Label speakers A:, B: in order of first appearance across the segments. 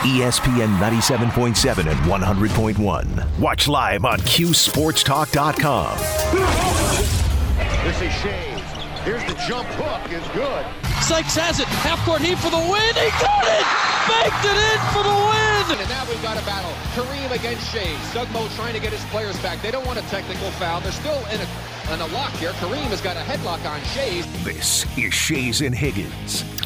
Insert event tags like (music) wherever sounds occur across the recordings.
A: ESPN 97.7 and 100.1. Watch live on CuseSportsTalk.com.
B: This is Schayes. Here's the jump hook is good.
C: Sykes has it. Half court heat for the win. He got it! Baked it in for the win!
D: And now we've got a battle. Kareem against Schayes. Doug Moe trying to get his players back. They don't want a technical foul. They're still in a, in a lock here. Kareem has got a headlock on Schayes.
A: This is Schayes and Higgins.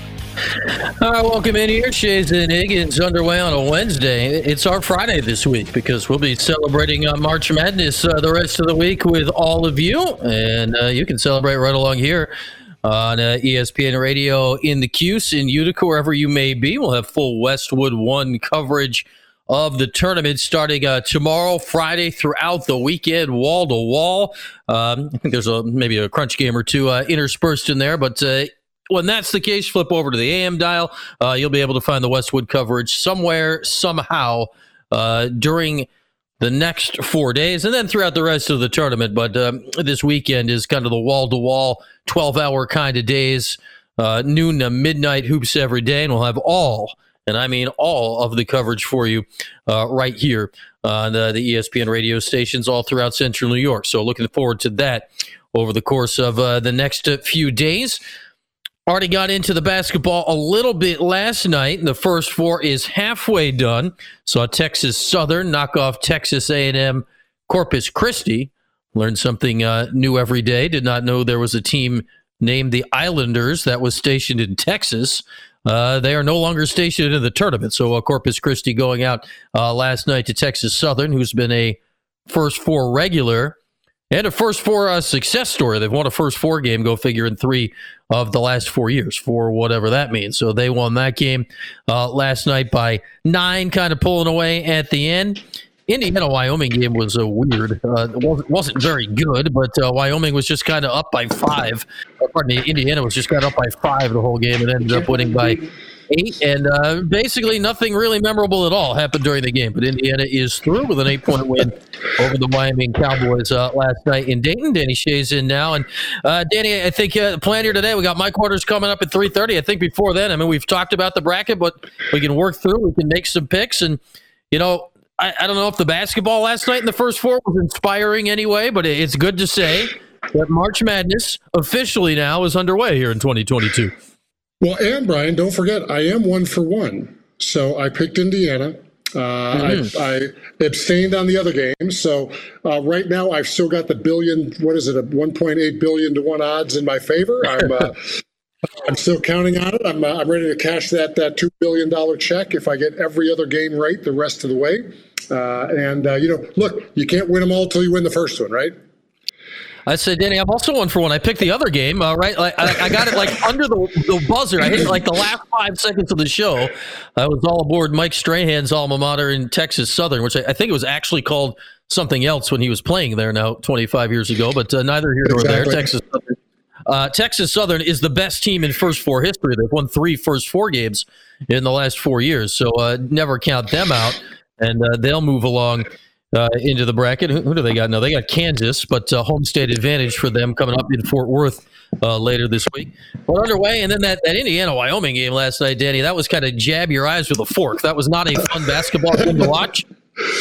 C: All right, welcome in here. Schayes and Higgins underway on a Wednesday. It's our Friday this week because we'll be celebrating uh, March Madness uh, the rest of the week with all of you. And uh, you can celebrate right along here on uh, ESPN Radio in the Cuse in Utica, wherever you may be. We'll have full Westwood One coverage of the tournament starting uh, tomorrow, Friday, throughout the weekend, wall to wall. Um, I think there's a maybe a crunch game or two uh, interspersed in there, but uh, when that's the case, flip over to the AM dial. Uh, you'll be able to find the Westwood coverage somewhere, somehow uh, during the next four days and then throughout the rest of the tournament. But um, this weekend is kind of the wall to wall, 12 hour kind of days, uh, noon to midnight hoops every day. And we'll have all, and I mean all of the coverage for you uh, right here on the, the, ESPN radio stations all throughout central New York. So looking forward to that over the course of uh, the next few days. Already got into the basketball a little bit last night. The first four is halfway done. Saw Texas Southern knock off Texas A&M Corpus Christi. Learned something uh, new every day. Did not know there was a team named the Islanders that was stationed in Texas. Uh, they are no longer stationed in the tournament. So uh, Corpus Christi going out uh, last night to Texas Southern, who's been a first four regular and a first four uh, success story. They've won a first four game, go figure, in three of the last four years, for whatever that means. So they won that game uh, last night by nine, kind of pulling away at the end. Indiana Wyoming game was a weird. Uh, wasn't, very good, but uh, Wyoming was just kind of up by five. Pardon me, Indiana was just of up by five the whole game and ended up winning by eight, and uh, basically nothing really memorable at all happened during the game. But Indiana is through with an eight-point win (laughs) over the Wyoming Cowboys uh, last night in Dayton. Danny Shea's in now, and uh, Danny, I think uh, the plan here today. We got my quarters coming up at three thirty. I think before then, I mean, we've talked about the bracket, but we can work through. We can make some picks, and you know. I, I don't know if the basketball last night in the first four was inspiring anyway, but it's good to say that March Madness officially now is underway here in 2022.
E: Well, and Brian, don't forget, I am one for one. So I picked Indiana. Uh, mm-hmm. I, I, abstained on the other games. So uh, right now, I've still got the billion. What is it? A 1.8 billion to one odds in my favor. (laughs) I'm. Uh, I'm still counting on it. I'm, uh, I'm ready to cash that that two billion dollar check if I get every other game right the rest of the way. Uh, and uh, you know, look, you can't win them all till you win the first one, right?
C: I said, Danny, I'm also one for one. I picked the other game, uh, right? Like, I, I, got it like (laughs) under the, the buzzer. I hit like the last five seconds of the show. I was all aboard Mike Strahan's alma mater in Texas Southern, which I, I think it was actually called something else when he was playing there now 25 years ago, but uh, neither here nor exactly. there. Texas Southern. Uh, Texas Southern is the best team in first four history. They've won three first four games in the last four years, so uh, never count them out, and uh, they'll move along uh, into the bracket. Who, who, do they got now? They got Kansas, but uh, home state advantage for them coming up in Fort Worth uh, later this week. But underway, and then that, that Indiana Wyoming game last night, Danny, that was kind of jab your eyes with a fork. That was not a fun (laughs) basketball game to watch.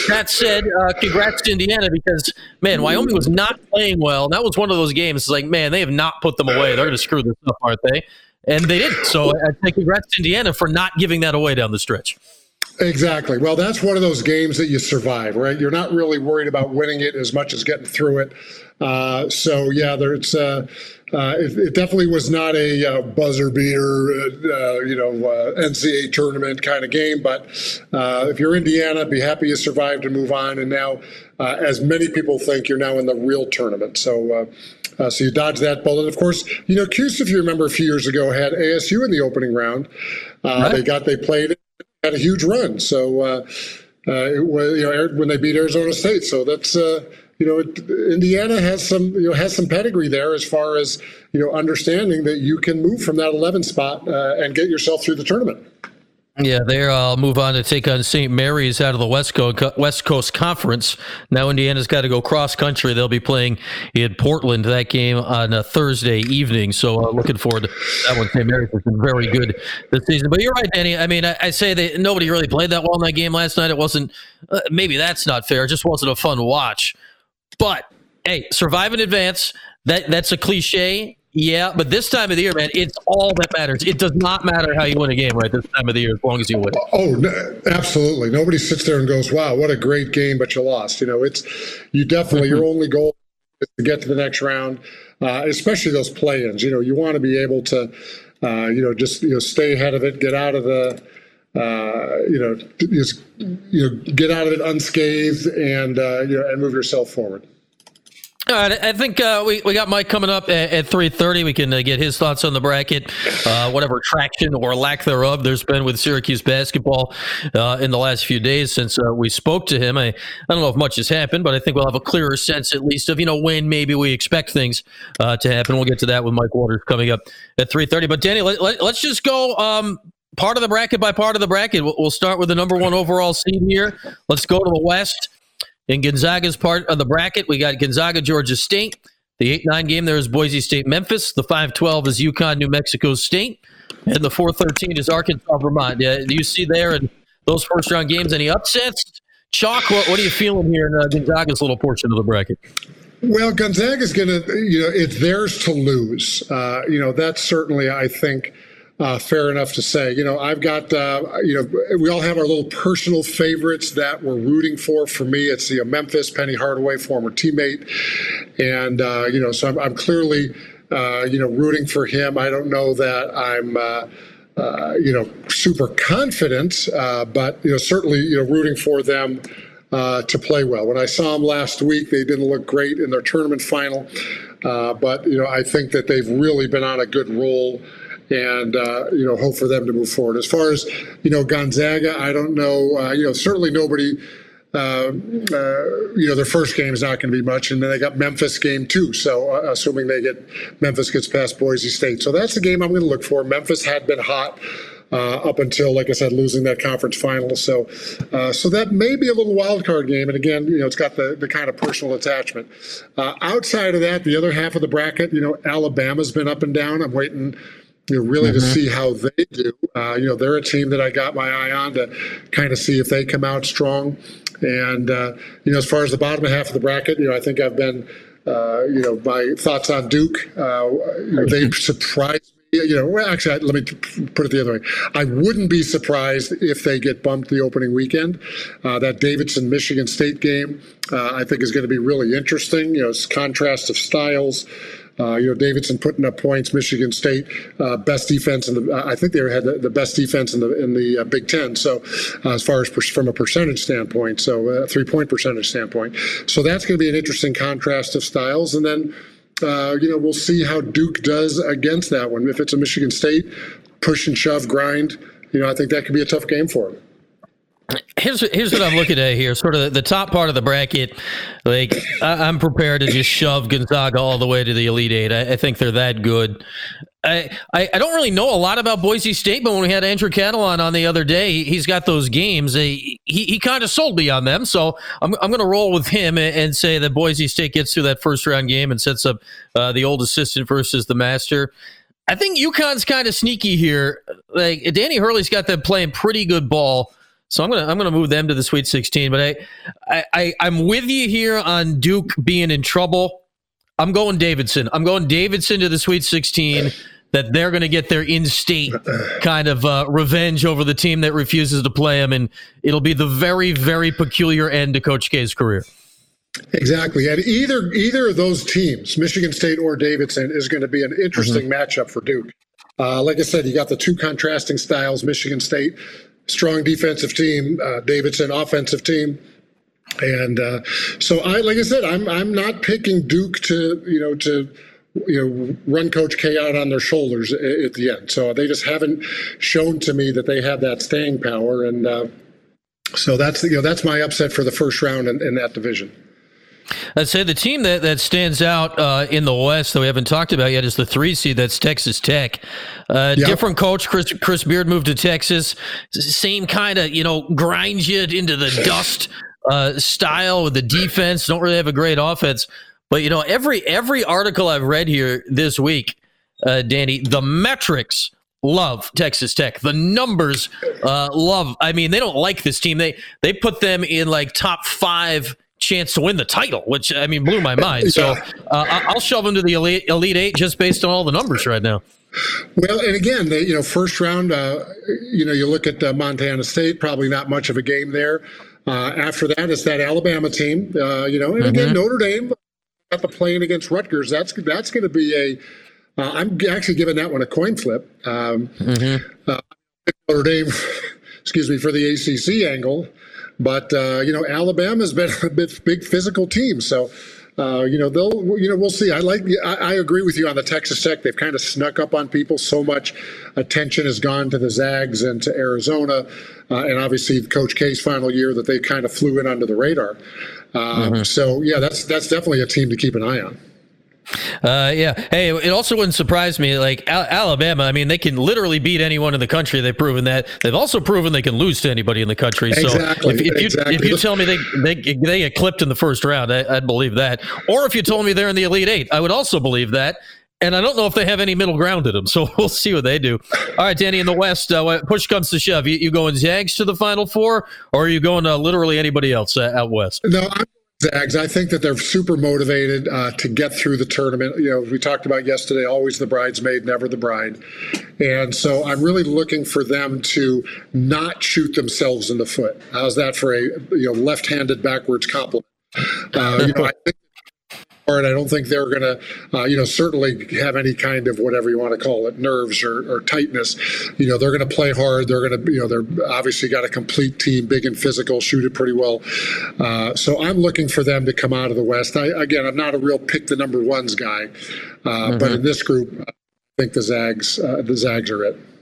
C: That said, uh, congrats to Indiana because man, Wyoming was not playing well. That was one of those games. It's like man, they have not put them away. They're going to screw this up, aren't they? And they didn't. So I say congrats to Indiana for not giving that away down the stretch.
E: Exactly. Well, that's one of those games that you survive, right? You're not really worried about winning it as much as getting through it. Uh, so yeah, there's uh, uh, it, it, definitely was not a uh, buzzer beater, uh, you know, uh, NCAA tournament kind of game. But if you're Indiana, be happy you survived and move on. And now, as many people think, you're now in the real tournament. So. so you dodge that bullet. Of course, you know, Cuse, if you remember a few years ago, had ASU in the opening round. Right. They got they played it had a huge run. So uh, uh, it was, you know when they beat Arizona State. So that's uh, you know it, Indiana has some you know has some pedigree there as far as you know understanding that you can move from that 11 spot uh, and get yourself through the tournament.
C: Yeah, they'll uh, move on to take on St. Mary's out of the West Coast West Coast Conference. Now Indiana's got to go cross country. They'll be playing in Portland that game on a Thursday evening. So uh, looking forward to that one. St. Mary's has been very good this season. But you're right, Danny. I mean, I, I say that nobody really played that well in that game last night. It wasn't. Uh, maybe that's not fair. It just wasn't a fun watch. But hey, survive in advance. That that's a cliche yeah, but this time of the year, man, it's all that matters. It does not matter how you win a game, right? This time of the year, as long as you win.
E: Oh, absolutely. Nobody sits there and goes, "Wow, what a great game," but you lost. You know, it's you definitely your only goal is to get to the next round, uh, especially those play-ins. You know, you want to be able to, uh, you know, just you know, stay ahead of it, get out of the. Uh, you know, just you know, get out of it unscathed, and uh, you know, and move yourself forward.
C: All right, I think uh, we, we got Mike coming up at, at 3.30. We can uh, get his thoughts on the bracket, uh, whatever traction or lack thereof there's been with Syracuse basketball uh, in the last few days since uh, we spoke to him. I, I don't know if much has happened, but I think we'll have a clearer sense at least of, you know, when maybe we expect things uh, to happen. We'll get to that with Mike Waters coming up at 3.30. But, Danny, let, us let, just go um, part of the bracket by part of the bracket. We'll, we'll start with the number one overall seed here. Let's go to the West. In Gonzaga's part of the bracket, we got Gonzaga, Georgia State. The 8 9 game there is Boise State, Memphis. The 5 12 is UConn, New Mexico State. And the 4 13 is Arkansas, Vermont. Uh, do you see there in those first round games any upsets? Chalk, what, what are you feeling here in uh, Gonzaga's little portion of the bracket?
E: Well, Gonzaga is going to, you know, it's theirs to lose. Uh, you know, that's certainly, I think, uh, fair enough to say. You know, I've got, uh, you know, we all have our little personal favorites that we're rooting for. For me, it's the Memphis, Penny Hardaway, former teammate. And, uh, you know, so I'm, I'm clearly, uh, you know, rooting for him. I don't know that I'm, uh, uh, you know, super confident, but, you know, certainly, you know, rooting for them. to play well. When I saw them last week, they didn't look great in their tournament final, but you know I think that they've really been on a good roll and uh, you know hope for them to move forward. As far as you know, Gonzaga, I don't know. Uh, you know, certainly nobody. Uh, uh you know, their first game is not going to be much, and then they got Memphis game two. So, uh, assuming they get Memphis gets past Boise State, so that's the game I'm going to look for. Memphis had been hot. Uh, up until, like I said, losing that conference final. So, uh, so that may be a little wild card game. And again, you know, it's got the, the kind of personal attachment. Uh, outside of that, the other half of the bracket, you know, Alabama's been up and down. I'm waiting you know, really mm-hmm. to see how they do. Uh, you know, they're a team that I got my eye on to kind of see if they come out strong. And uh, you know, as far as the bottom half of the bracket, you know, I think I've been, uh, you know, my thoughts on Duke. Uh, you know, they surprised me. You know, well, actually, let me put it the other way. I wouldn't be surprised if they get bumped the opening weekend. Uh, that Davidson Michigan State game, uh, I think, is going to be really interesting. You know, it's contrast of styles. Uh, you know, Davidson putting up points. Michigan State uh, best defense the. I think they had the, the best defense in the in the uh, Big Ten. So, uh, as far as per, from a percentage standpoint, so uh, three point percentage standpoint, so that's going to be an interesting contrast of styles. And then, you know, we'll see how Duke does against that one. If it's a Michigan State push and shove grind, you know, I think that could be a tough game for them.
C: Here's here's what I'm looking at here. Sort of the, top part of the bracket. Like I, am prepared to just shove Gonzaga all the way to the Elite Eight. I, I think they're that good. I, I, I don't really know a lot about Boise State, but when we had Andrew Catalon on the other day, he's got those games. He he, he kind of sold me on them, so I'm I'm going to roll with him and, and, say that Boise State gets through that first round game and sets up uh, the old assistant versus the master. I think UConn's kind of sneaky here. Like Danny Hurley's got them playing pretty good ball. So I'm gonna I'm gonna move them to the Sweet 16. But I, I I'm with you here on Duke being in trouble. I'm going Davidson. I'm going Davidson to the Sweet 16. That they're going to get their in-state (clears throat) kind of uh, revenge over the team that refuses to play them, and it'll be the very, very peculiar end to Coach K's career.
E: Exactly, and either either of those teams, Michigan State or Davidson, is going to be an interesting mm-hmm. matchup for Duke. Uh, like I said, you got the two contrasting styles. Michigan State strong defensive team, uh, Davidson offensive team. And uh, so I, like I said, I'm I'm not picking Duke to you know to you know run Coach K out on their shoulders at, the end. So they just haven't shown to me that they have that staying power, and uh, so that's you know that's my upset for the first round in, in that division.
C: I'd say the team that, that stands out uh, in the West that we haven't talked about yet is the three seed. That's Texas Tech. Uh, yep. Different coach, Chris Chris Beard moved to Texas. Same kind of you know grind you into the (laughs) dust uh, style with the defense. Don't really have a great offense, but you know every every article I've read here this week, uh, Danny, the metrics love Texas Tech. The numbers uh, love. I mean, they don't like this team. They they put them in like top five chance to win the title, which I mean blew my mind. So uh, I'll shove them to the elite, elite eight just based on all the numbers right now.
E: Well, and again, they, you know, first round, uh, you know, you look at uh, Montana State, probably not much of a game there. Uh, after that, it's that Alabama team, uh, you know, and again, mm-hmm. Notre Dame got the playing against Rutgers. That's that's going to be a. am uh, actually giving that one a coin flip. Um, mm-hmm. Uh, Notre Dame, (laughs) excuse me, for the ACC angle. But uh, you know, Alabama's been (laughs) a bit big physical team, so. Uh, you know they'll you know we'll see. I like I, I, agree with you on the texas tech. They've kind of snuck up on people. So much attention has gone to the zags and to arizona. Uh, and obviously coach k's final year that they kind of flew in under the radar. Uh, mm-hmm. so yeah that's that's definitely a team to keep an eye on
C: uh, yeah. Hey, it also wouldn't surprise me. Like Al- Alabama, I mean, they can literally beat anyone in the country. They've proven that. They've also proven they can lose to anybody in the country.
E: Exactly.
C: So if, if you
E: exactly.
C: if you tell me they they they get clipped in the first round, I, would believe that. Or if you told me they're in the elite eight, I would also believe that. And I don't know if they have any middle ground in them, (laughs) so we'll see what they do. All right, Danny, in the West, uh, push comes to shove. You, you going Zags to the Final Four, or are you going uh, literally anybody else uh, out west?
E: No, I'm Zags, I think that they're super motivated uh, to get through the tournament. You know, we talked about yesterday, always the bridesmaid, never the bride. And so I'm really looking for them to not shoot themselves in the foot. How's that for a you know left-handed backwards compliment? Uh, you know, I think (laughs) hard. I don't think they're going to, uh, you know, certainly have any kind of whatever you want to call it, nerves or, or tightness. You know, they're going to play hard. They're going to, you know, they're obviously got a complete team, big and physical, shoot it pretty well. Uh, so I'm looking for them to come out of the West. I, again, I'm not a real pick the number ones guy, uh, mm-hmm. but in this group, I think the Zags, uh, the Zags are it.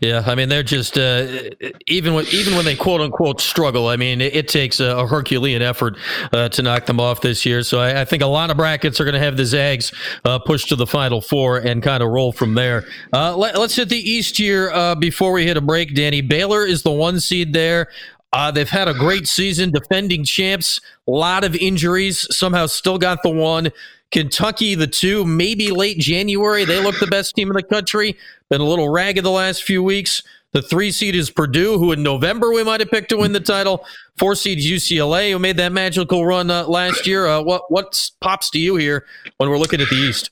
C: Yeah, I mean they're just uh, even when even when they quote unquote struggle. I mean it, it takes a, a, Herculean effort uh, to knock them off this year. So I, I think a lot of brackets are going to have the Zags uh, push to the Final Four and kind of roll from there. Uh, let, us hit the East here uh, before we hit a break. Danny Baylor is the one seed there. Uh, they've had a great season, defending champs. A lot of injuries. Somehow still got the one. Kentucky, the two, maybe late January. They look the best team in the country. Been a little ragged the last few weeks. The three seed is Purdue, who in November we might have picked to win the title. Four seed UCLA, who made that magical run uh, last year. Uh, what what pops to you here when we're looking at the East?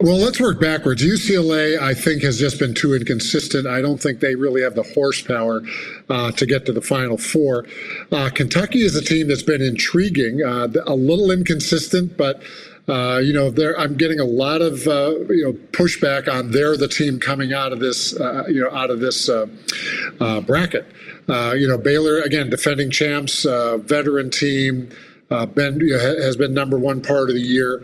E: Well, let's work backwards. UCLA, I think, has just been too inconsistent. I don't think they really have the horsepower uh, to get to the Final Four. Uh, Kentucky is a team that's been intriguing, uh, a little inconsistent, but uh, you know, I'm getting a lot of uh, you know pushback on they're the team coming out of this uh, you know out of this uh, uh, bracket. you know, Baylor again, defending champs, veteran team. been you know, has been number one part of the year.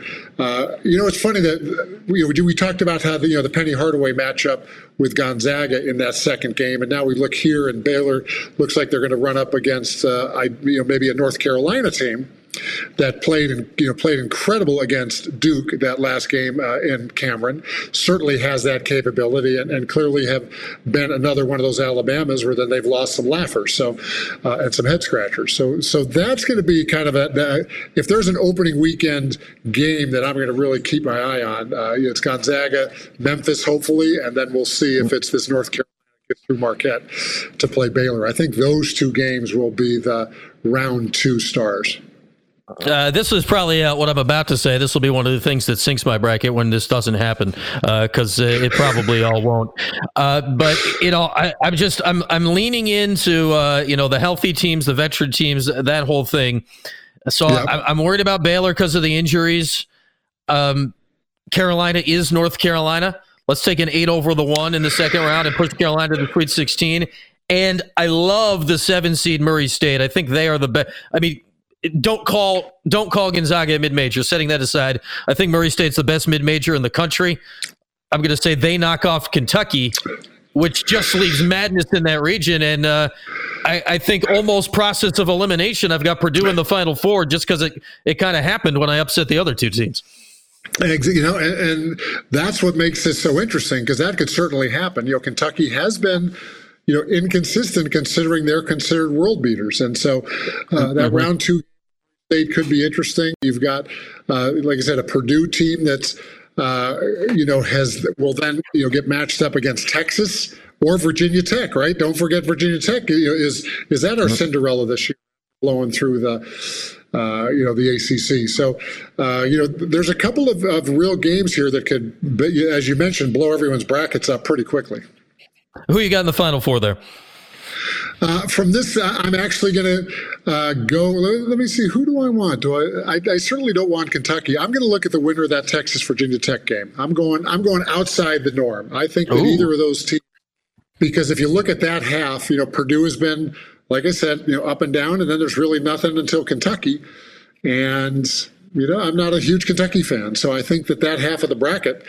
E: you know, it's funny that we, we talked about how the you know the Penny Hardaway matchup with Gonzaga in that second game, and now we look here and Baylor looks like they're going to run up against I you know maybe a North Carolina team that played you know played incredible against Duke that last game uh, in Cameron. Certainly has that capability, and, and, clearly have been another one of those Alabamas where then they've lost some laughers, so uh, and some head scratchers. So so that's going to be kind of a if there's an opening weekend game that I'm going to really keep my eye on. Uh, it's Gonzaga, Memphis, hopefully, and then we'll see if it's this North Carolina through Marquette to play Baylor. I think those two games will be the round two stars.
C: Uh, this is probably uh, what I'm about to say. This will be one of the things that sinks my bracket when this doesn't happen, because uh, uh, it probably all won't. Uh, but you know, I, am just I'm I'm leaning into uh, you know the healthy teams, the veteran teams, that whole thing. So yep. I, am worried about Baylor because of the injuries. Um, Carolina is North Carolina. Let's take an eight over the one in the second round and push Carolina to the Sweet 16. And I love the seven seed Murray State. I think they are the best. I mean don't call don't call Gonzaga a mid major. Setting that aside, I think Murray State's the best mid major in the country. I'm going to say they knock off Kentucky, which just leaves madness in that region. And uh, I, I, think almost process of elimination. I've got Purdue in the Final Four just because it it kind of happened when I upset the other two teams.
E: You know, and, and that's what makes this so interesting because that could certainly happen. You know, Kentucky has been you know, inconsistent considering they're considered world beaters. And so uh, that mm-hmm. round two state could be interesting. You've got, uh, like I said, a Purdue team that's, uh, you know, has will then you know get matched up against Texas or Virginia Tech, right? Don't forget Virginia Tech you know, is is that our mm-hmm. Cinderella this year, blowing through the. Uh, you know the ACC. So, uh, you know, there's a couple of, of real games here that could, as you mentioned, blow everyone's brackets up pretty quickly.
C: Who you got in the final four there?
E: Uh, from this, uh, I'm actually going to uh, go. Let, let, me see. Who do I want? Do I, I? I certainly don't want Kentucky. I'm going to look at the winner of that Texas Virginia Tech game. I'm going. I'm going outside the norm. I think that Ooh. either of those teams, because if you look at that half, you know, Purdue has been, like I said, you know, up and down, and then there's really nothing until Kentucky, and you know, I'm not a huge Kentucky fan, so I think that that half of the bracket,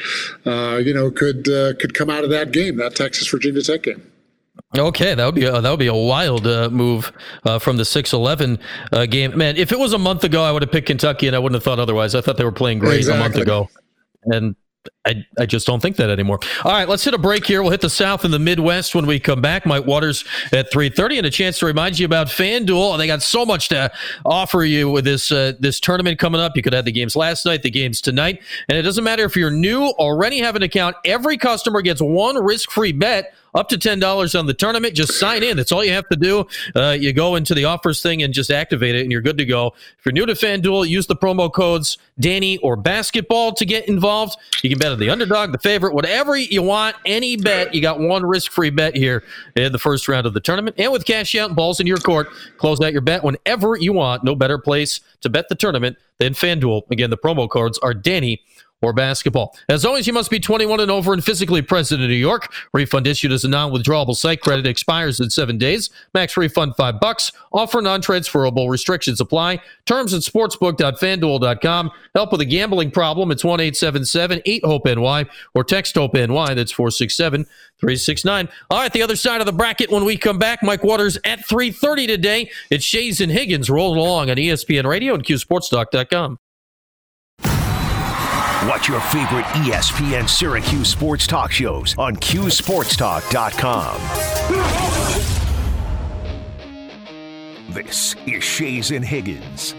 E: uh, you know, could uh, could come out of that game, that Texas Virginia Tech game.
C: Okay, that would be a, that would be a wild uh, move uh, from the six eleven uh, game. Man, if it was a month ago, I would have picked Kentucky, and I wouldn't have thought otherwise. I thought they were playing great exactly. a month ago, and I, I just don't think that anymore. All right, let's hit a break here. We'll hit the South and the Midwest when we come back. Mike Waters at 3.30 and a chance to remind you about FanDuel. They got so much to offer you with this uh, this tournament coming up. You could have the games last night, the games tonight. And it doesn't matter if you're new, already have an account. Every customer gets one risk-free bet up to $10 on the tournament. Just sign in. That's all you have to do. Uh, you go into the offers thing and just activate it, and you're good to go. If you're new to FanDuel, use the promo codes Danny or basketball to get involved. You can bet on the underdog, the favorite, whatever you want. Any bet, you got one risk free bet here in the first round of the tournament. And with cash out and balls in your court, close out your bet whenever you want. No better place to bet the tournament than FanDuel. Again, the promo codes are Danny or basketball. As always, you must be 21 and over and physically present in New York. Refund issued as a non-withdrawable site credit expires in seven days. Max refund five bucks. Offer non-transferable. Restrictions apply. Terms at sportsbook.fanduel.com. Help with a gambling problem. It's one 8 hope ny or text hope ny. That's four six seven three six nine. All right, the other side of the bracket when we come back. Mike Waters at 3:30 today. It's Schayes and Higgins rolling along on ESPN Radio and CuseSportsTalk.com.
A: Watch your favorite ESPN Syracuse sports talk shows on CuseSportsTalk.com. This is Schayes and Higgins.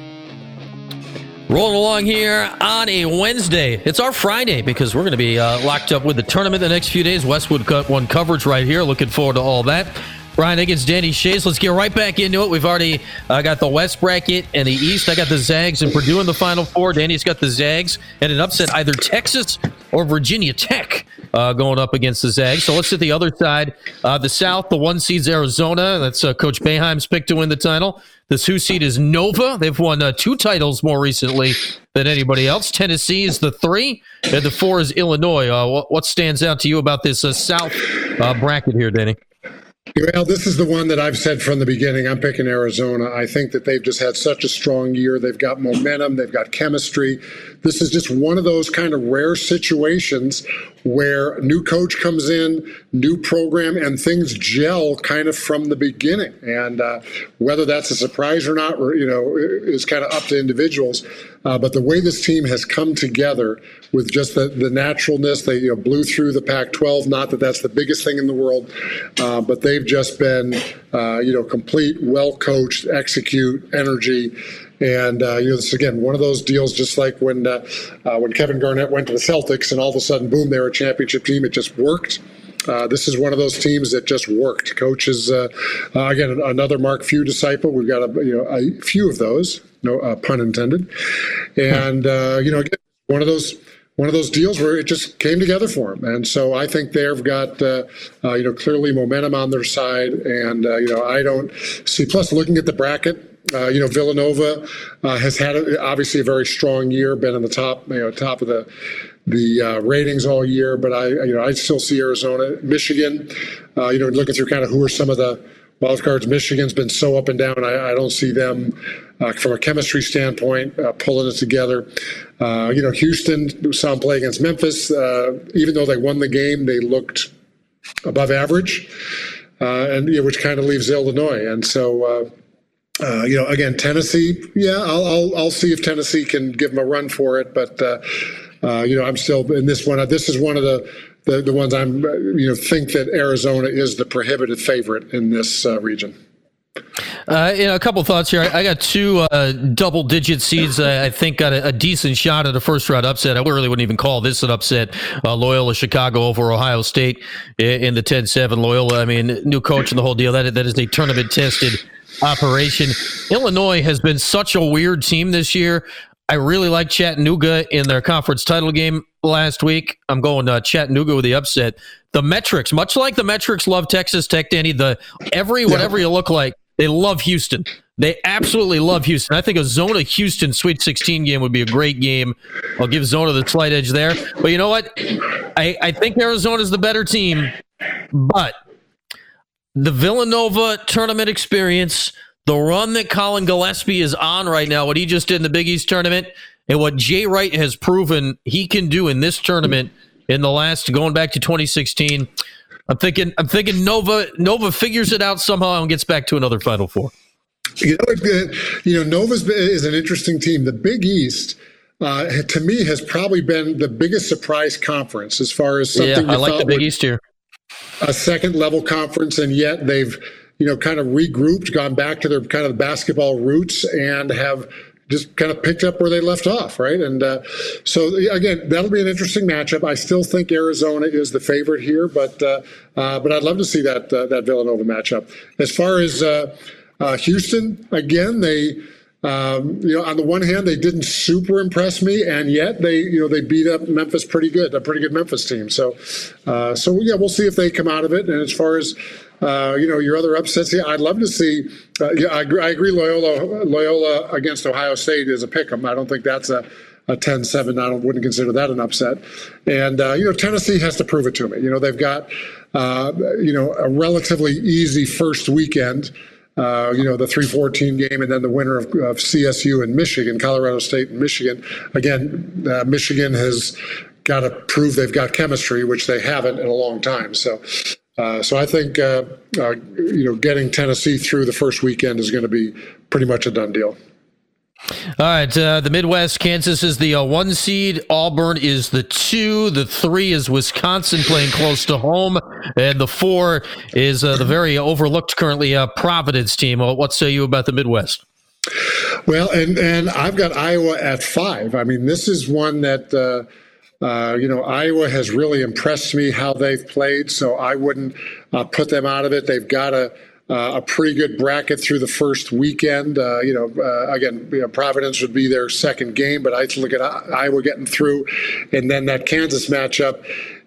C: Rolling along here on a Wednesday. It's our Friday because we're going to be uh, locked up with the tournament the next few days. Westwood cut one coverage right here. Looking forward to all that. Brian Higgins, Danny Schayes. Let's get right back into it. We've already uh, got the West bracket and the East. I got the Zags and Purdue in the Final Four. Danny's got the Zags and an upset either Texas or Virginia Tech uh, going up against the Zags. So let's hit the other side. Uh, the South, the one seed's Arizona. That's uh, Coach Boeheim's pick to win the title. The two seed is Nova. They've won uh, two titles more recently than anybody else. Tennessee is the three, and the four is Illinois. Uh, what, stands out to you about this South bracket here, Danny?
E: Well, this is the one that I've said from the beginning. I'm picking Arizona. I think that they've just had such a strong year. They've got momentum, they've got chemistry. This is just one of those kind of rare situations where new coach comes in, new program, and things gel kind of from the beginning. And uh, whether that's a surprise or not, you know, is kind of up to individuals. Uh, but the way this team has come together with just the, the naturalness, they you know, blew through the Pac-12. Not that that's the biggest thing in the world, uh, but they've just been, uh, you know, complete, well coached, execute, energy. And uh, you know, this again one of those deals, just like when uh, uh, when Kevin Garnett went to the Celtics, and all of a sudden, boom, they were a championship team. It just worked. Uh, this is one of those teams that just worked. Coach is uh, uh, again another Mark Few disciple. We've got a you know a few of those, no pun intended, and you know again, one of those one of those deals where it just came together for them. And so I think they've got, uh, uh, you know, clearly momentum on their side. And, uh, you know, I don't see, plus looking at the bracket, uh, you know, Villanova uh, has had a, obviously a very strong year, been in the top, you know, top of the the uh, ratings all year. But I, you know, I still see Arizona, Michigan. Uh, you know, looking through kind of who are some of the wild cards. Michigan's been so up and down. I, I don't see them uh, from a chemistry standpoint pulling it together. you know, Houston saw them play against Memphis. even though they won the game, they looked above average. and you know, which kind of leaves Illinois. And so, uh, uh, you know, again, Tennessee, yeah, I'll, I'll, I'll see if Tennessee can give them a run for it. But uh, uh, you know, I'm still in this one. This is one of the, the the ones I'm you know think that Arizona is the prohibitive favorite in this region.
C: Uh, you know, a couple thoughts here. I, I got two uh, double-digit seeds. I, I think got a, a, decent shot at a first-round upset. I really wouldn't even call this an upset. Uh, Loyola Chicago over Ohio State in the 10-7. Loyola, I mean, new coach and the whole deal. That that is a tournament-tested operation. Illinois has been such a weird team this year. I really like Chattanooga in their conference title game last week. I'm going uh, Chattanooga with the upset. The metrics, much like the metrics love Texas Tech, Danny. The every whatever you look like, they love Houston. They absolutely love Houston. I think a Zona Houston Sweet 16 game would be a great game. I'll give Zona the slight edge there. But you know what? I, I think Arizona's the better team. But the Villanova tournament experience, the run that Collin Gillespie is on right now, what he just did in the Big East tournament, and what Jay Wright has proven he can do in this tournament in the last going back to 2016. I'm thinking. I'm thinking Nova. Nova figures it out somehow and gets back to another Final Four.
E: You know, you know, Nova is an interesting team. The Big East. Uh, to me, has probably been the biggest surprise conference as far as something.
C: Yeah, I like the Big East here.
E: A second level conference, and yet they've, you know, kind of regrouped, gone back to their kind of basketball roots, and have just kind of picked up where they left off, right? And uh, so again, that'll be an interesting matchup. I still think Arizona is the favorite here, but uh, uh, but I'd love to see that uh, that Villanova matchup. As far as uh, uh, Houston, again, they. Um, you know, on the one hand, they didn't super impress me, and yet they, you know, they beat up Memphis pretty good, a pretty good Memphis team. So, so yeah, we'll see if they come out of it. And as far as uh, you know, your other upsets. Yeah, I'd love to see. Uh, yeah, I agree, I agree. Loyola, Loyola against Ohio State is a pick 'em. I don't think that's a a 10-7. I wouldn't consider that an upset. And uh, you know, Tennessee has to prove it to me. You know, they've got uh, you know a relatively easy first weekend. Uh, you know, the 314 game and then the winner of, of, CSU and Michigan, Colorado State and Michigan. Again, uh, Michigan has got to prove they've got chemistry, which they haven't in a long time. So uh, so I think uh, uh, you know getting Tennessee through the first weekend is going to be pretty much a done deal.
C: All right, uh, the Midwest. Kansas is the uh, one seed. Auburn is the two. The three is Wisconsin playing close to home, and the four is uh, the very overlooked currently Providence team. What say you about the Midwest?
E: Well, and and I've got Iowa at five. I mean, this is one that uh, you know, Iowa has really impressed me how they've played, so I wouldn't uh, put them out of it. They've got a uh, a pretty good bracket through the first weekend. Uh, you know, uh, again, you know, Providence would be their second game, but I look at Iowa getting through, and then that Kansas matchup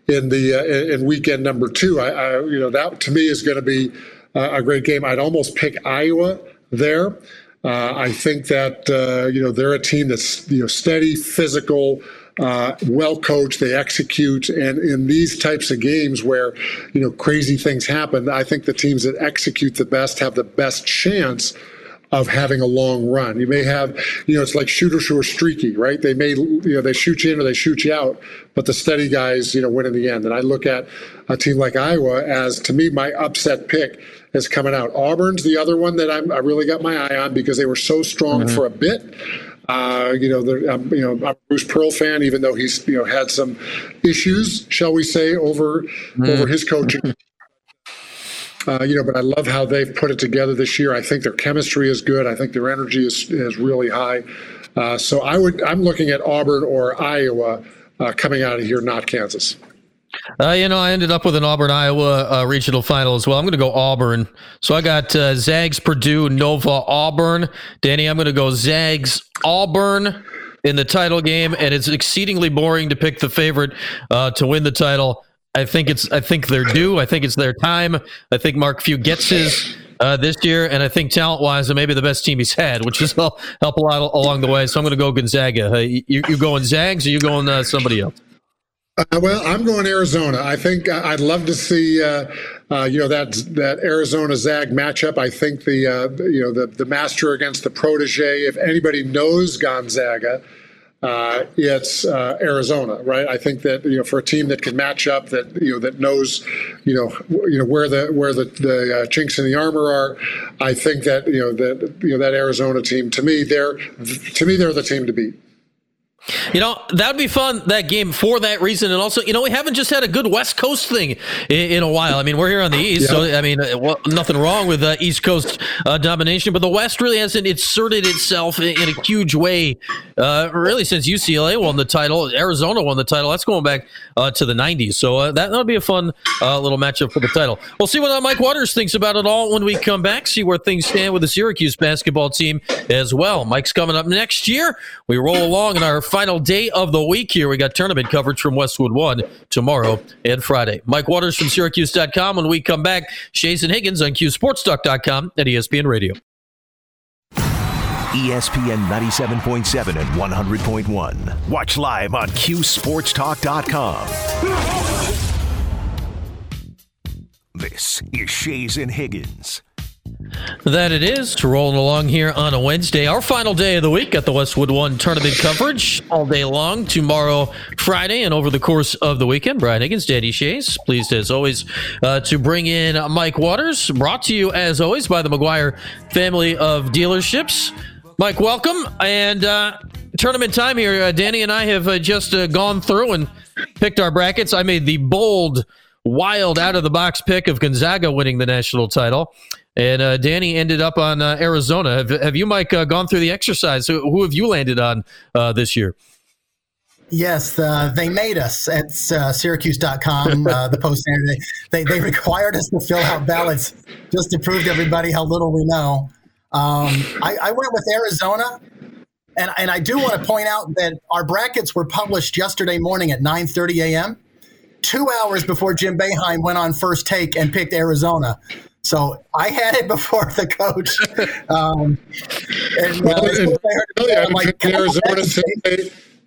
E: in the in weekend number two. I, I, you know that to me is going to be a great game. I'd almost pick Iowa there. Uh, I think that uh, you know they're a team that's you know steady, physical, uh, well coached, they execute, and in these types of games where you know crazy things happen, I think the teams that execute the best have the best chance of having a long run. You may have, you know, it's like shooters who are streaky, right? They may, you know, they shoot you in or they shoot you out, but the steady guys, you know, win in the end. And I look at a team like Iowa as, to me, my upset pick is coming out. Auburn's the other one that I'm, i really got my eye on because they were so strong mm-hmm. for a bit. Uh, you know, um, you know, I'm a Bruce Pearl fan, even though he's you know had some issues, shall we say, over mm. over his coaching. Uh, you know, but I love how they've put it together this year. I think their chemistry is good. I think their energy is is really high. Uh, so I would I'm looking at Auburn or Iowa uh, coming out of here, not Kansas.
C: Uh, you know, I ended up with an Auburn Iowa uh, regional final as well. I'm going to go Auburn. So I got uh, Zags, Purdue, Nova, Auburn. Danny, I'm going to go Zags, Auburn in the title game, and it's exceedingly boring to pick the favorite uh, to win the title. I think it's I think they're due. I think it's their time. I think Mark Few gets his. Uh, this year, and I think talent wise, they're maybe the best team he's had, which is (laughs) help, help a lot along the way. So I'm going to go Gonzaga. Uh, you, you going Zags or you going uh, somebody else?
E: Uh, well, I'm going Arizona. I think uh, I'd love to see, uh, uh, you know, that that Arizona Zag matchup. I think the uh, you know the the master against the protege. If anybody knows Gonzaga, uh, it's Arizona, right? I think that you know for a team that can match up, that you know that knows, you know, you know where the where the, the chinks in the armor are. I think that you know that you know that Arizona team to me they're to me they're the team to beat.
C: You know, that would be fun, that game, for that reason. And also, you know, we haven't just had a good West Coast thing in, in a while. I mean, we're here on the East, yeah. so, I mean, uh, well, nothing wrong with uh, East Coast uh, domination, but the West really hasn't inserted itself in, in a huge way, uh, really, since UCLA won the title. Arizona won the title. That's going back uh, to the 90s. So uh, that, that'll be a fun little matchup for the title. We'll see what Mike Waters thinks about it all when we come back, see where things stand with the Syracuse basketball team as well. Mike's coming up next year. We roll along in our final day of the week here. We got tournament coverage from Westwood One tomorrow and Friday. Mike Waters from Syracuse.com. When we come back, and Higgins on CuseSportsTalk.com at ESPN Radio.
A: ESPN 97.7 and 100.1. Watch live on CuseSportsTalk.com. This is Schayes and Higgins.
C: That it is. To rolling along here on a Wednesday, our final day of the week. at the Westwood One tournament coverage all day long. Tomorrow, Friday, and over the course of the weekend. Brian Higgins, Danny Schayes, pleased as always uh, to bring in Mike Waters. Brought to you as always by the McGuire family of dealerships. Mike, welcome. And uh, tournament time here. Uh, Danny and I have uh, just uh, gone through and picked our brackets. I made the bold, wild, out of the box pick of Gonzaga winning the national title. And uh, Danny ended up on uh, Arizona. Have, have, you, Mike, uh, gone through the exercise? Who, who have you landed on uh, this year?
F: Yes, they made us at uh, Syracuse.com, uh, the Post-Standard. They, they required us to fill out ballots just to prove to everybody how little we know. Um, I, I went with Arizona, and, and I do want to point out that our brackets were published yesterday morning at 9.30 a.m., two hours before Jim Boeheim went on first take and picked Arizona. So I had it before the coach. Um, and, well, uh, and,
E: I have like, Arizona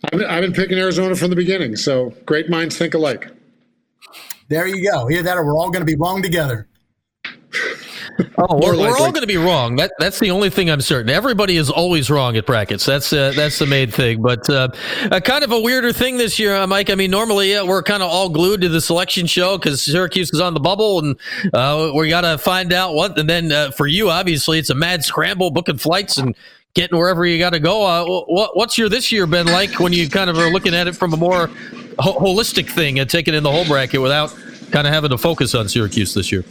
E: I've been, I've been picking Arizona from the beginning. So great minds think alike.
F: There you go. Either that or we're all going to be wrong together.
C: Oh, we're, we're all going to be wrong. That that's the only thing I'm certain. Everybody is always wrong at brackets. That's uh, that's the main thing. But uh, a kind of a weirder thing this year, uh, Mike. I mean, normally we're kind of all glued to the selection show because Syracuse is on the bubble, and uh, we got to find out what. And then uh, for you, obviously, it's a mad scramble booking flights and getting wherever you got to go. Uh, what, what's your this year been like when you kind of are looking at it from a more ho- holistic thing and taking in the whole bracket without kind of having to focus on Syracuse this year?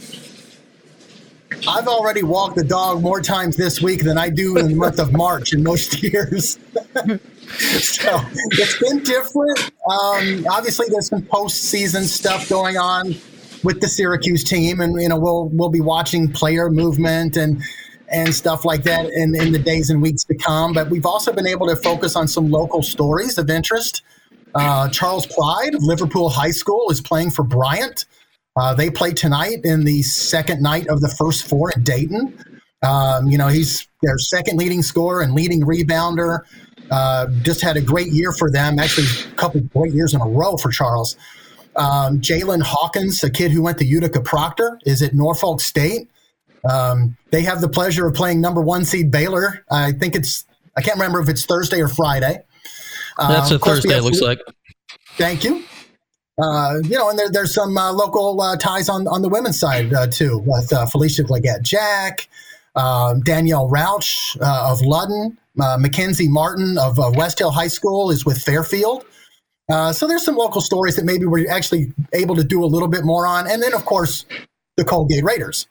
F: I've already walked the dog more times this week than I do in the month of (laughs) March in most (laughs) years. so it's been different. Um, obviously, there's some postseason stuff going on with the Syracuse team, and you know we'll we'll be watching player movement and and stuff like that in, in the days and weeks to come. But we've also been able to focus on some local stories of interest. Uh, Charles Pride of Liverpool High School is playing for Bryant. Uh, they play tonight in the second night of the first four at Dayton. Um, you know, he's their second leading scorer and leading rebounder. Uh, just had a great year for them. Actually, a couple great years in a row for Charles. Um, Jalen Hawkins, a kid who went to Utica Proctor, is at Norfolk State. Um, they have the pleasure of playing number one seed Baylor. I think it's I can't remember if it's Thursday or Friday.
C: That's a um, Thursday. It looks like.
F: Thank you. Uh, you know, and there, there's some uh, local uh, ties on, on the women's side uh, too, with uh, Felisha Legette Jack, um, Danielle Rauch of Ludden, Mackenzie Martin of West Hill High School is with Fairfield. so there's some local stories that maybe we're actually able to do a little bit more on, and then of course the Colgate Raiders.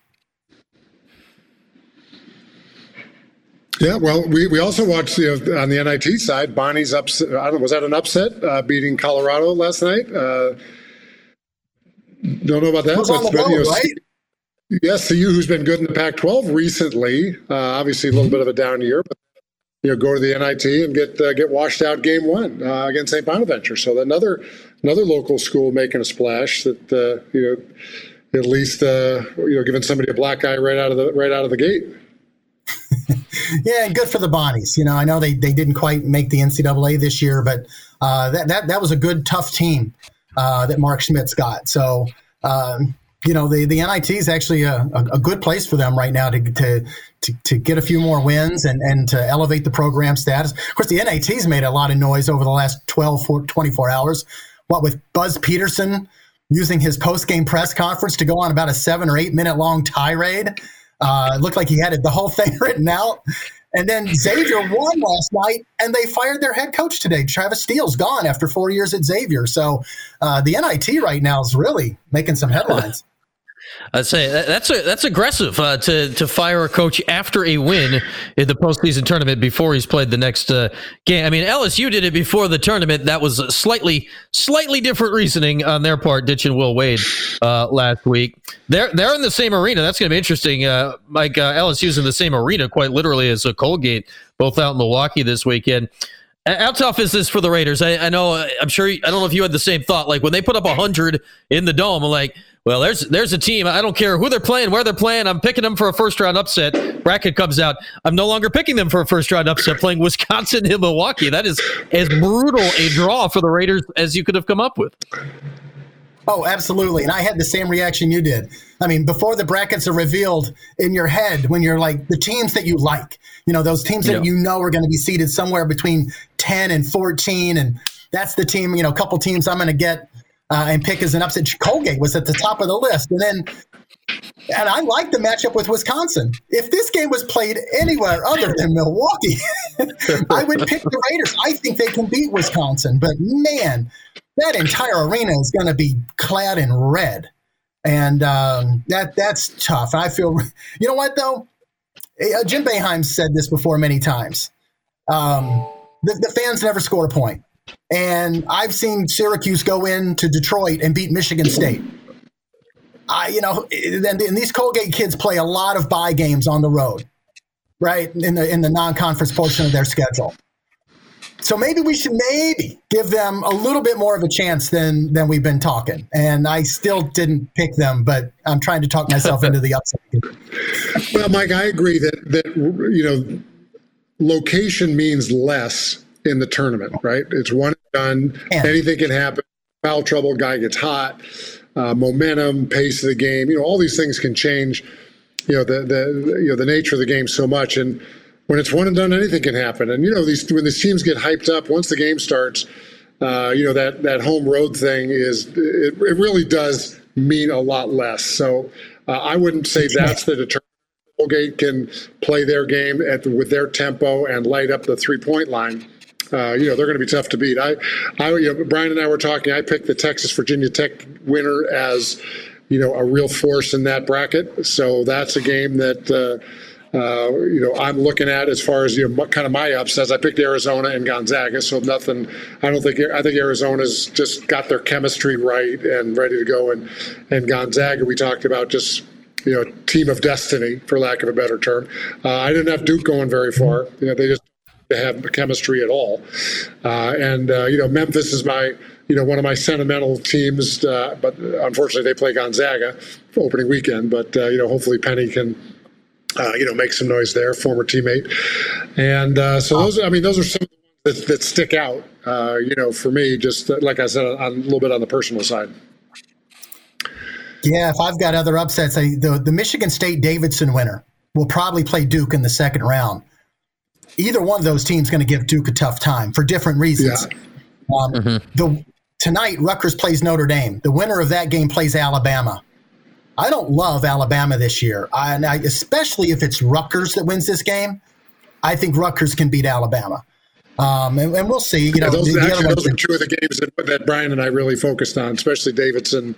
E: Yeah, well, we, we also watched you know, on the NIT side, Bonnie's upset. I don't know, was that an upset uh, beating Colorado last night? Uh, don't know about that.
F: The been, you know,
E: right? Yes, to you who's been good in the Pac-12 recently. Uh, obviously, a little bit of a down year, but you know, go to the NIT and get uh, get washed out game one uh, against St. Bonaventure. So another another local school making a splash. That uh, you know, at least you know, giving somebody a black eye right out of the right out of the gate. (laughs)
F: yeah, good for the Bonnies. You know, I know they, they didn't quite make the NCAA this year, but uh, that, that that was a good, tough team uh, that Mark Schmidt's got. So, um, you know, the, the NIT is actually a, a, a good place for them right now to, to, to, to, get a few more wins and, and to elevate the program status. Of course, the NIT's made a lot of noise over the last 12, 24 hours. What with Buzz Peterson using his post game press conference to go on about a seven or eight minute long tirade. Uh, it looked like he had it, the whole thing (laughs) written out. And then Xavier won last night, and they fired their head coach today. Travis Steele's gone after four years at Xavier. So uh, the NIT right now is really making some headlines.
C: I'd say that's a, that's aggressive uh, to to fire a coach after a win in the postseason tournament before he's played the next uh, game. I mean, LSU did it before the tournament. That was slightly slightly different reasoning on their part. Ditching Will Wade uh, last week. They're they're in the same arena. That's going to be interesting. Uh, Mike uh, LSU's in the same arena, quite literally, as Colgate, both out in Milwaukee this weekend. How tough is this for the Raiders? I, I know. I'm sure. I don't know if you had the same thought. Like when they put up hundred in the dome, I'm like, well, there's there's a team. I don't care who they're playing, where they're playing. I'm picking them for a first round upset. Bracket comes out. I'm no longer picking them for a first round upset. Playing Wisconsin in Milwaukee. That is as brutal a draw for the Raiders as you could have come up with.
F: Oh, absolutely. And I had the same reaction you did. I mean, before the brackets are revealed in your head, when you're like the teams that you like, you know, those teams that yeah. you know are going to be seated somewhere between 10 and 14. And that's the team, you know, a couple teams I'm going to get uh, and pick as an upset. Colgate was at the top of the list, and then and I like the matchup with Wisconsin. If this game was played anywhere other than Milwaukee, (laughs) I would pick the Raiders. I think they can beat Wisconsin, but man, that entire arena is going to be clad in red, and um, that that's tough. I feel, you know what though, uh, Jim Boeheim said this before many times. Um, the, the fans never score a point. And I've seen Syracuse go into Detroit and beat Michigan State. I, you know, and, and these Colgate kids play a lot of buy games on the road, right? In the in the non-conference portion of their schedule. So maybe we should maybe give them a little bit more of a chance than than we've been talking. And I still didn't pick them, but I'm trying to talk myself into the upset.
E: Well, Mike, I agree that that you know location means less in the tournament, right? It's one and done. Yeah. Anything can happen. Foul trouble, guy gets hot, uh, momentum, pace of the game. You know, all these things can change. You know the the you know the nature of the game so much, and when it's one and done, anything can happen. And you know these when these teams get hyped up once the game starts. Uh, you know that that home road thing is it, it really does mean a lot less. So uh, I wouldn't say that's the determinant. Colgate can play their game at with their tempo and light up the three point line uh, you know they're going to be tough to beat. I, I, you know, Brian and I were talking. I picked the Texas Virginia Tech winner as, you know, a real force in that bracket. So that's a game that. Uh, uh, you know, I'm looking at as far as you know, kind of my upsets. I picked Arizona and Gonzaga, so nothing. I don't think I think Arizona's just got their chemistry right and ready to go. And and Gonzaga, we talked about just you know, team of destiny, for lack of a better term. Uh, I didn't have Duke going very far. You know, they just to have chemistry at all. Uh, and uh, you know, Memphis is my you know one of my sentimental teams, uh, but unfortunately they play Gonzaga for opening weekend. But uh, you know, hopefully Penny can. Uh, you know, make some noise there, former teammate, and uh, so those. I mean, those are some that, that stick out. you know, for me, just like I said, a little bit on the personal side.
F: Yeah, if I've got other upsets, I, the the Michigan State Davidson winner will probably play Duke in the second round either one of those teams going to give Duke a tough time for different reasons. Yeah. Um, mm-hmm. The tonight Rutgers plays Notre Dame. The winner of that game plays Alabama. I don't love Alabama this year, I, I, especially if it's Rutgers that wins this game. I think Rutgers can beat Alabama. Um, and, and, we'll see. You know,
E: those, the, actually, those are two of the games that, that, Brian and I really focused on, especially Davidson.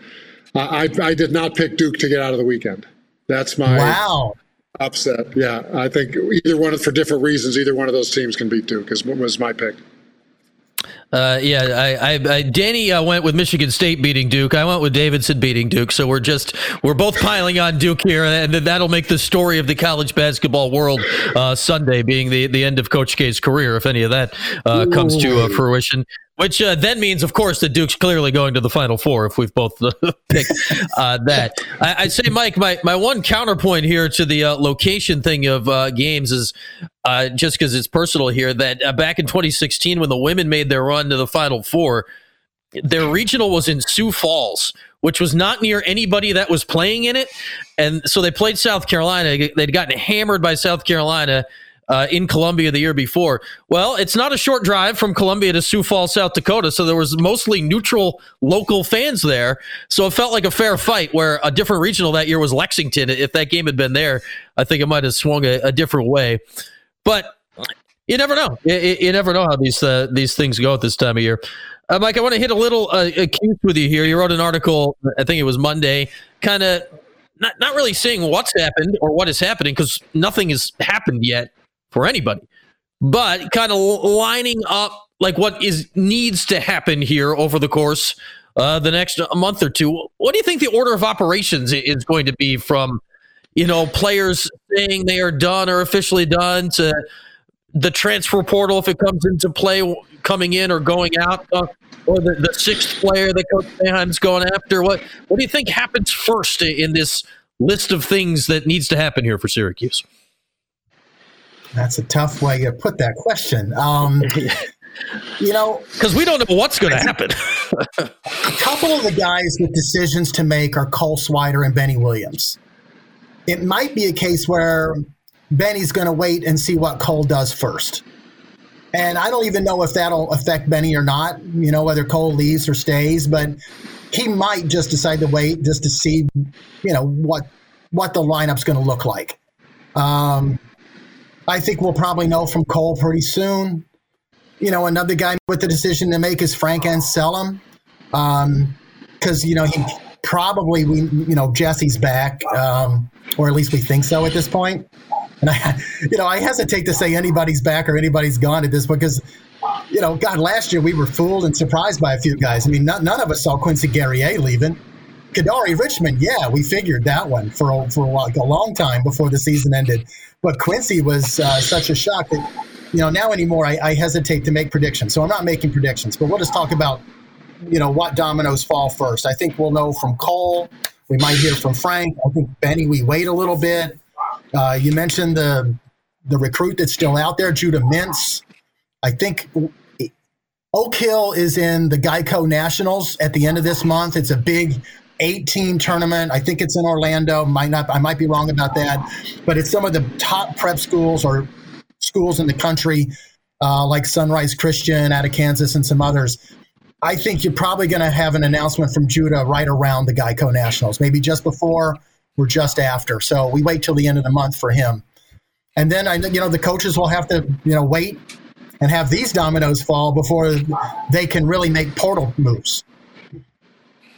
E: Uh, I, I did not pick Duke to get out of the weekend. That's my
F: wow
E: upset. Yeah, I think either one for different reasons. Either one of those teams can beat Duke. Is was my pick.
C: Uh, yeah, I, I, I Danny uh, went with Michigan State beating Duke. I went with Davidson beating Duke. So we're just we're both piling on Duke here, and that'll make the story of the college basketball world uh, Sunday being the the end of Coach K's career, if any of that uh, comes to uh, fruition. Which uh, then means, of course, that Duke's clearly going to the Final Four if we've both uh, (laughs) picked uh, that. I, would say, Mike, my, my one counterpoint here to the uh, location thing of uh, games is uh, just because it's personal here that back in 2016, when the women made their run to the Final Four, their regional was in Sioux Falls, which was not near anybody that was playing in it. And so they played South Carolina. They'd gotten hammered by South Carolina uh, in Columbia the year before. Well, it's not a short drive from Columbia to Sioux Falls, South Dakota, so there was mostly neutral local fans there. So it felt like a fair fight. Where a different regional that year was Lexington. If that game had been there, I think it might have swung a, a different way. But you never know. You, you never know how these uh, these things go at this time of year. Uh, Mike, I want to hit a little uh, accuse with you here. You wrote an article, I think it was Monday, kind of not not really saying what's happened or what is happening because nothing has happened yet for anybody, but kind of lining up like what is needs to happen here over the course uh, the next month or two. What do you think the order of operations is going to be from you know players saying they are done or officially done to the transfer portal if it comes into play coming in or going out uh, or the, the sixth player that Coach Boeheim's going after? What what do you think happens first in this list of things that needs to happen here for Syracuse?
F: That's a tough way to put that question. Um, (laughs) you know,
C: because we don't know what's going to happen.
F: a (laughs) couple of the guys with decisions to make are Cole Swider and Benny Williams. It might be a case where Benny's going to wait and see what Cole does first. And I don't even know if that'll affect Benny or not, you know, whether Cole leaves or stays, but he might just decide to wait just to see, you know, what what the lineup's going to look like. Um, I think we'll probably know from Cole pretty soon. You know, another guy with the decision to make is Frank Anselem, because um, you know he probably we you know Jesse's back, um, or at least we think so at this point. And I, (laughs) you know, I hesitate to say anybody's back or anybody's gone at this because, you know, God, last year we were fooled and surprised by a few guys. I mean, none, none of us saw Quincy Guerrier leaving. Kadary Richmond, yeah, we figured that one for a, for like a long time before the season ended. But Quincy was uh, such a shock that, you know, now anymore I, I hesitate to make predictions. So I'm not making predictions, but we'll just talk about, you know, what dominoes fall first. I think we'll know from Cole. We might hear from Frank. I think Benny, we wait a little bit. Uh, you mentioned the the recruit that's still out there, Judah Mintz. I think Oak Hill is in the Geico Nationals at the end of this month. It's a big eight team tournament. I think it's in Orlando. Might not I might be wrong about that, but it's some of the top prep schools or schools in the country, uh, like Sunrise Christian out of Kansas and some others. I think you're probably going to have an announcement from Judah right around the Geico Nationals, maybe just before we're just after. So we wait till the end of the month for him. And then I you know the coaches will have to, you know, wait and have these dominoes fall before they can really make portal moves.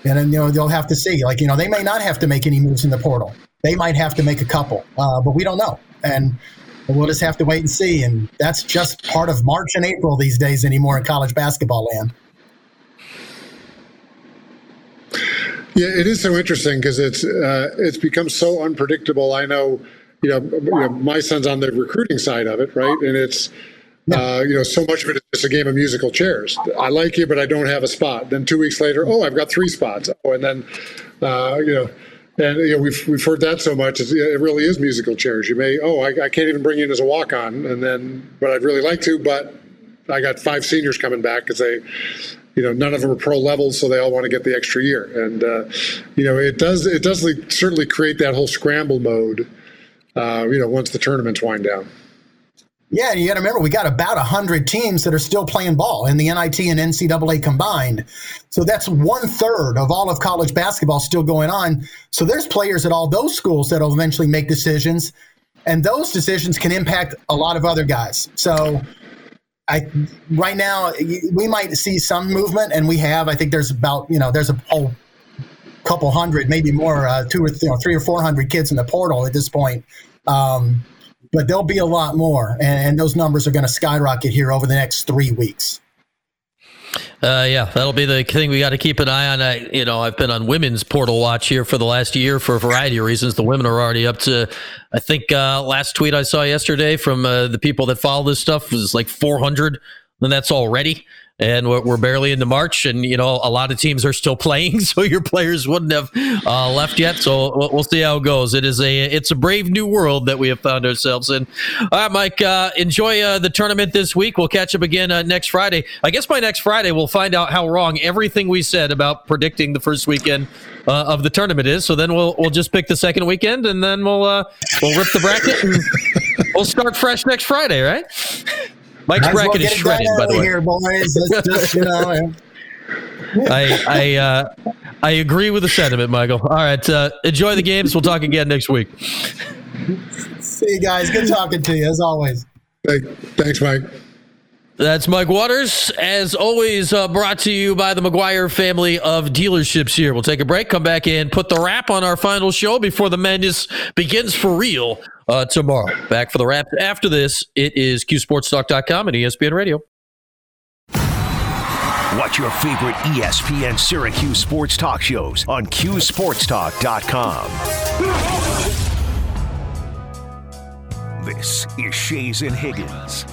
F: And then you know they'll have to see. Like you know they may not have to make any moves in the portal. They might have to make a couple, uh, but we don't know. And we'll just have to wait and see. And that's just part of March and April these days anymore in college basketball land.
E: Yeah, it is so interesting because it's uh, it's become so unpredictable. I know, you know, you know, my son's on the recruiting side of it, right? And it's uh, you know, so much of it is just a game of musical chairs. I like you, but I don't have a spot. Then two weeks later, oh, I've got three spots. Oh, and then, uh, you know, and you know we've we've heard that so much. it really is musical chairs. You may, oh, I, I can't even bring you in as a walk on, and then, but I'd really like to, but I got five seniors coming back because they you know, none of them are pro levels, so they all want to get the extra year. And uh, you know, it does it does certainly create that whole scramble mode. Uh, you know, once the tournaments wind down.
F: Yeah, and you got to remember we got about hundred teams that are still playing ball in the NIT and NCAA combined. So that's one third of all of college basketball still going on. So there's players at all those schools that will eventually make decisions, and those decisions can impact a lot of other guys. So I right now we might see some movement, and we have. I think there's about you know there's a whole couple hundred, maybe more, uh, two or you know, three or four hundred kids in the portal at this point. Um, but there'll be a lot more, and, those numbers are going to skyrocket here over the next three weeks.
C: Uh, yeah, that'll be the thing we got to keep an eye on. I, you know, I've been on women's portal watch here for the last year for a variety of reasons. The women are already up to, I think, uh, last tweet I saw yesterday from uh, the people that follow this stuff was like 400, and that's already. And we're, we're, barely into March, and you know a lot of teams are still (laughs) playing, so your players wouldn't have uh, left yet. So we'll, we'll, see how it goes. It is a it's a brave new world that we have found ourselves in. All right, Mike, uh, enjoy uh, the tournament this week. We'll catch up again uh, next Friday. I guess by next Friday we'll find out how wrong everything we said about predicting the first weekend uh, of the tournament is. So then we'll we'll just pick the second weekend, and then we'll uh, we'll rip the bracket, and we'll start fresh next Friday, right? Mike's Might bracket well is shredded, by the way. Here, boys. Just, (laughs) you know, I I uh, I agree with the sentiment, Michael. All right, uh, enjoy the games. We'll talk again next week.
F: See you guys. Good talking to you as always.
E: Thanks, Mike.
C: That's Mike Waters, as always, uh, brought to you by the McGuire family of dealerships here. We'll take a break, come back and put the wrap on our final show before the madness begins for real uh, tomorrow. Back for the wrap after this. It is CuseSportsTalk.com and ESPN Radio.
A: Watch your favorite ESPN Syracuse sports talk shows on CuseSportsTalk.com. This is Schayes and Higgins.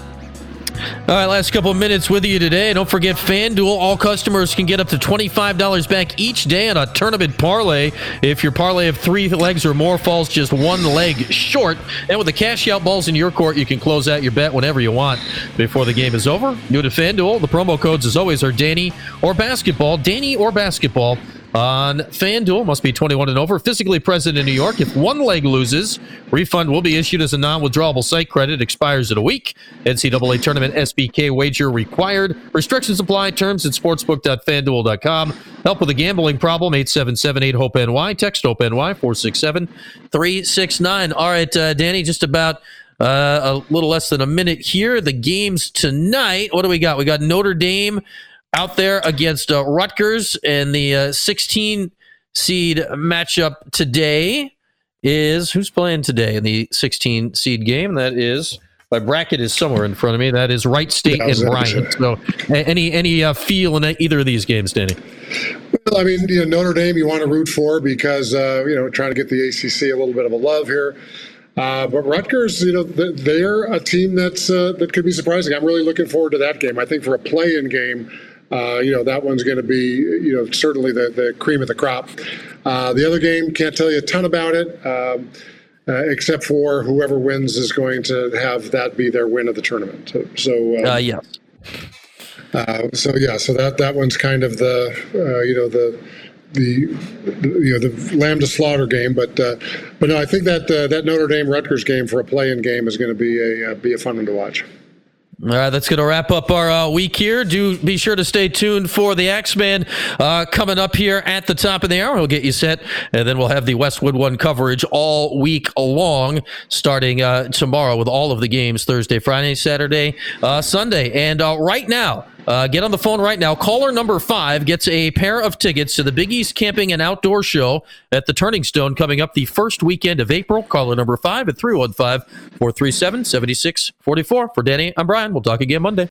C: All right, last couple minutes with you today. Don't forget FanDuel. All customers can get up to $25 back each day on a tournament parlay. If your parlay of three legs or more falls just one leg short, and with the cash out balls in your court, you can close out your bet whenever you want before the game is over. New to FanDuel, the promo codes, as always, are Danny or basketball. Danny or basketball on FanDuel. Must be 21 and over. Physically present in New York. If one leg loses, refund will be issued as a non-withdrawable site credit. Expires in a week. NCAA tournament SBK wager required. Restrictions apply. Terms at sportsbook.fanduel.com. Help with a gambling problem. 877-8-HOPE-NY. Text HOPE-NY 467-369. All right, uh, Danny, just about uh, a little less than a minute here. The games tonight. What do we got? We got Notre Dame out there against uh, Rutgers, in the uh, 16 seed matchup today is who's playing today in the 16 seed game? That is my bracket is somewhere in front of me. That is Wright State and Bryant. So, any any uh, feel in either of these games, Danny?
E: Well, I mean, you know, Notre Dame you want to root for because uh, you know trying to get the ACC a little bit of a love here. Uh, but Rutgers, you know, they're a team that's uh, that could be surprising. I'm really looking forward to that game. I think for a play-in game, uh, you know, that one's going to be, you know, certainly the, the cream of the crop. Uh, the other game, can't tell you a ton about it, um, uh, except for whoever wins is going to have that be their win of the tournament. So, so
C: um, uh, yeah.
E: Uh, so yeah, so that that one's kind of the, uh, you know, the. The, the, you know the lamb to slaughter game, but uh, but no, I think that uh, that Notre Dame Rutgers game for a play-in game is going to be a uh, be a fun one to watch.
C: All right, that's going to wrap up our uh, week here. Do be sure to stay tuned for the X Men uh, coming up here at the top of the hour. We'll get you set, and then we'll have the Westwood One coverage all week long, starting uh, tomorrow with all of the games Thursday, Friday, Saturday, uh, Sunday. And uh, right now, uh, get on the phone right now. Caller number five gets a pair of tickets to the Big East Camping and Outdoor Show at the Turning Stone coming up the first weekend of April. Caller number five at 315 437 7644. For Danny, I'm Brian. We'll talk again Monday.